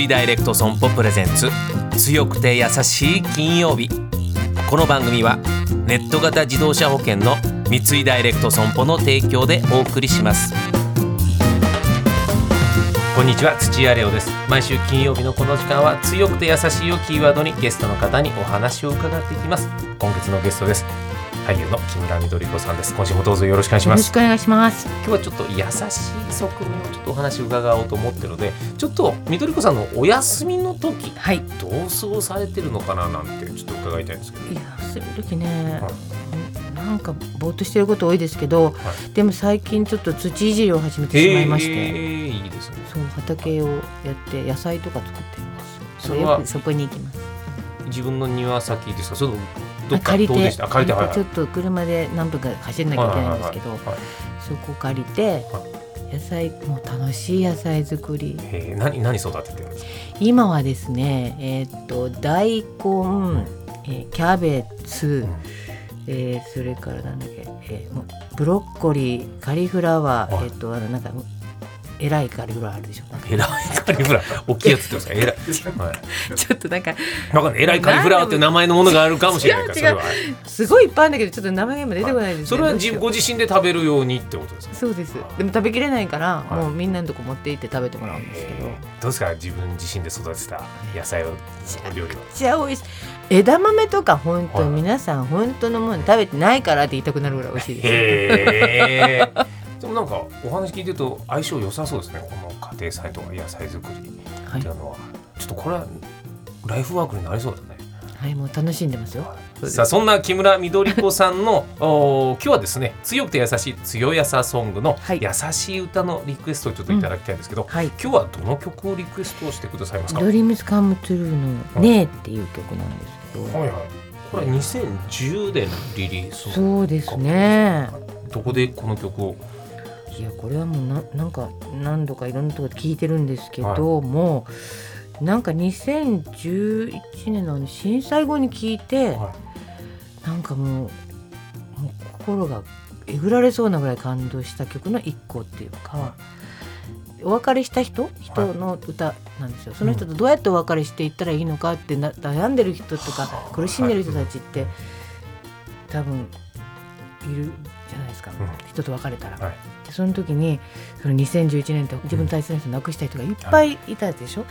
井ダイレクト損保プレゼンツ強くて優しい金曜日この番組はネット型自動車保険の三井ダイレクト損保の提供でお送りしますこんにちは土屋レオです毎週金曜日のこの時間は強くて優しいをキーワードにゲストの方にお話を伺っていきます今月のゲストです俳優の木村みどり子さんです今週もどうぞよろしくお願いしますよろしくお願いします。今日はちょっと優しい側面をちょっとお話を伺おうと思ってるのでちょっとみどり子さんのお休みの時はい。どう過ごされてるのかななんてちょっと伺いたいんですけどいや、そういう時ねは、なんかぼーっとしてること多いですけど、はでも最近ちょっと土いじりを始めてしまいまして、えーいいですねそう畑をやって野菜とか作ってるんですよ。それはそこに行きます。自分の庭先ですか？そのどっかあ借りて。ちょっと車で何分か走んなきゃいけないんですけど、そこ借りては野菜もう楽しい野菜作り。えー何何育ててるんですか？今はですね、えーっと大根、えーキャベツ。えー、それからなんだっけ、えーブロッコリーカリフラワー、はい。えっ、とあのなんかえらいカリフラワーあるでしょ。なんかえらいカリフラワー。大きいやつってことですかえらい、はい、ちょっとなんか。わかんないえらいカリフラワーっていう名前のものがあるかもしれないからすごいいっぱいあるんだけどちょっと名前が今出てこないですそれは自ご自身で食べるようにってことですか？そうです。でも食べきれないから、はい。もうみんなのとこ持って行って食べてもらうんですけど、えーどうですか？自分自身で育てた野菜をお料理はちゃ美味しい。枝豆とか本当はいに皆さん本当のもの食べてないからって言いたくなるぐらい美味しいです。へえでもなんかお話聞いてると相性良さそうですね。この家庭菜とか野菜作り。はい。っていうのは、ちょっとこれはライフワークになりそうだね。はいもう楽しんでますよ。さあそんな木村みどり子さんのお今日はですね強くて優しい強やさソングのはい。優しい歌のリクエストをちょっといただきたいんですけど、はい。今日はどの曲をリクエストをしてくださいますか？ドリームスカムトゥルーのねえっていう曲なんですけど、はいはい。これは2010年リリースそうですね。どこでこの曲をいやこれはもうななんか何度かいろんなところで聞いてるんですけど、もうなんか2011年の震災後に聞いて、はなんかもうもう心がえぐられそうなぐらい感動した曲の一個っていうか、はお別れした人？人の歌なんですよ、その人とどうやってお別れしていったらいいのかってな悩んでる人とかはあ。苦しんでる人たちって、多分いるじゃないですか、うん。人と別れたら。はい。でその時にその2011年って自分の大切な人を亡くした人がいっぱいいたでしょ、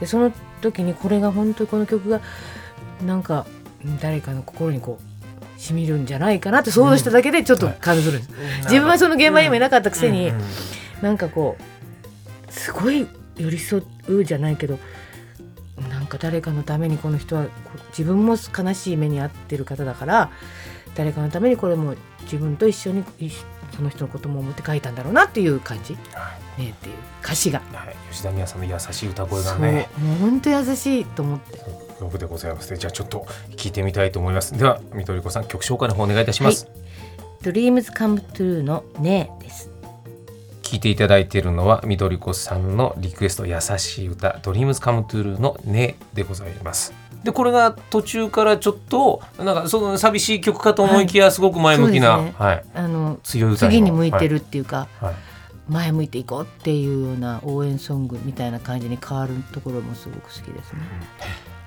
でその時にこれが本当にこの曲がなんかうん誰かの心にこうしみるんじゃないかなって想像しただけでちょっと感動するんです、自分はその現場にもいなかったくせに、うんうん。なんかこうすごい寄り添うじゃないけどなんか誰かのためにこの人は自分も悲しい目に遭ってる方だから誰かのためにこれも自分と一緒にいその人のことも思って書いたんだろうなっていう感じ、はね、っていう歌詞が。いはい。吉田美和さんの優しい歌声がね。もう本当優しいと思って。僕でございますね。じゃあちょっと聞いてみたいと思います。ではみどりこさん曲紹介の方お願いいたします、Dreams Come True のねえです。聞いていただいているのはみどりこさんのリクエスト優しい歌 Dreams Come True のねでございますでこれが途中からちょっとなんかその寂しい曲かと思いきや、すごく前向きな、ね。はい、あの強い歌次に向いてるっていうか、はい、はい。前向いていこうっていうような応援ソングみたいな感じに変わるところもすごく好きですね。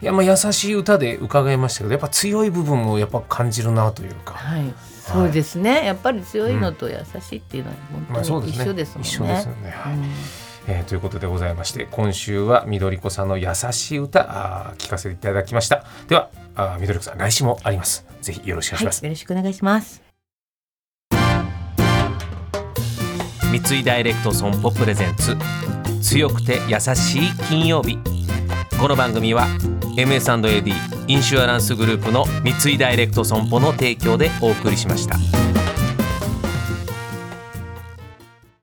いやまあ優しい歌で伺いましたけどやっぱ強い部分もやっぱ感じるなというか、はい、そうですね。やっぱり強いのと優しいっていうのは本当に一緒ですもんね。うんえーということでございまして今週はみどりこさんの優しい歌あー聞かせていただきましたではあーみどりこさん来週もありますぜひよろしくお願いします、はい、よろしくお願いします。三井ダイレクト損保プレゼンツ強くて優しい金曜日この番組は MS&AD インシュアランスグループの三井ダイレクト損保の提供でお送りしました。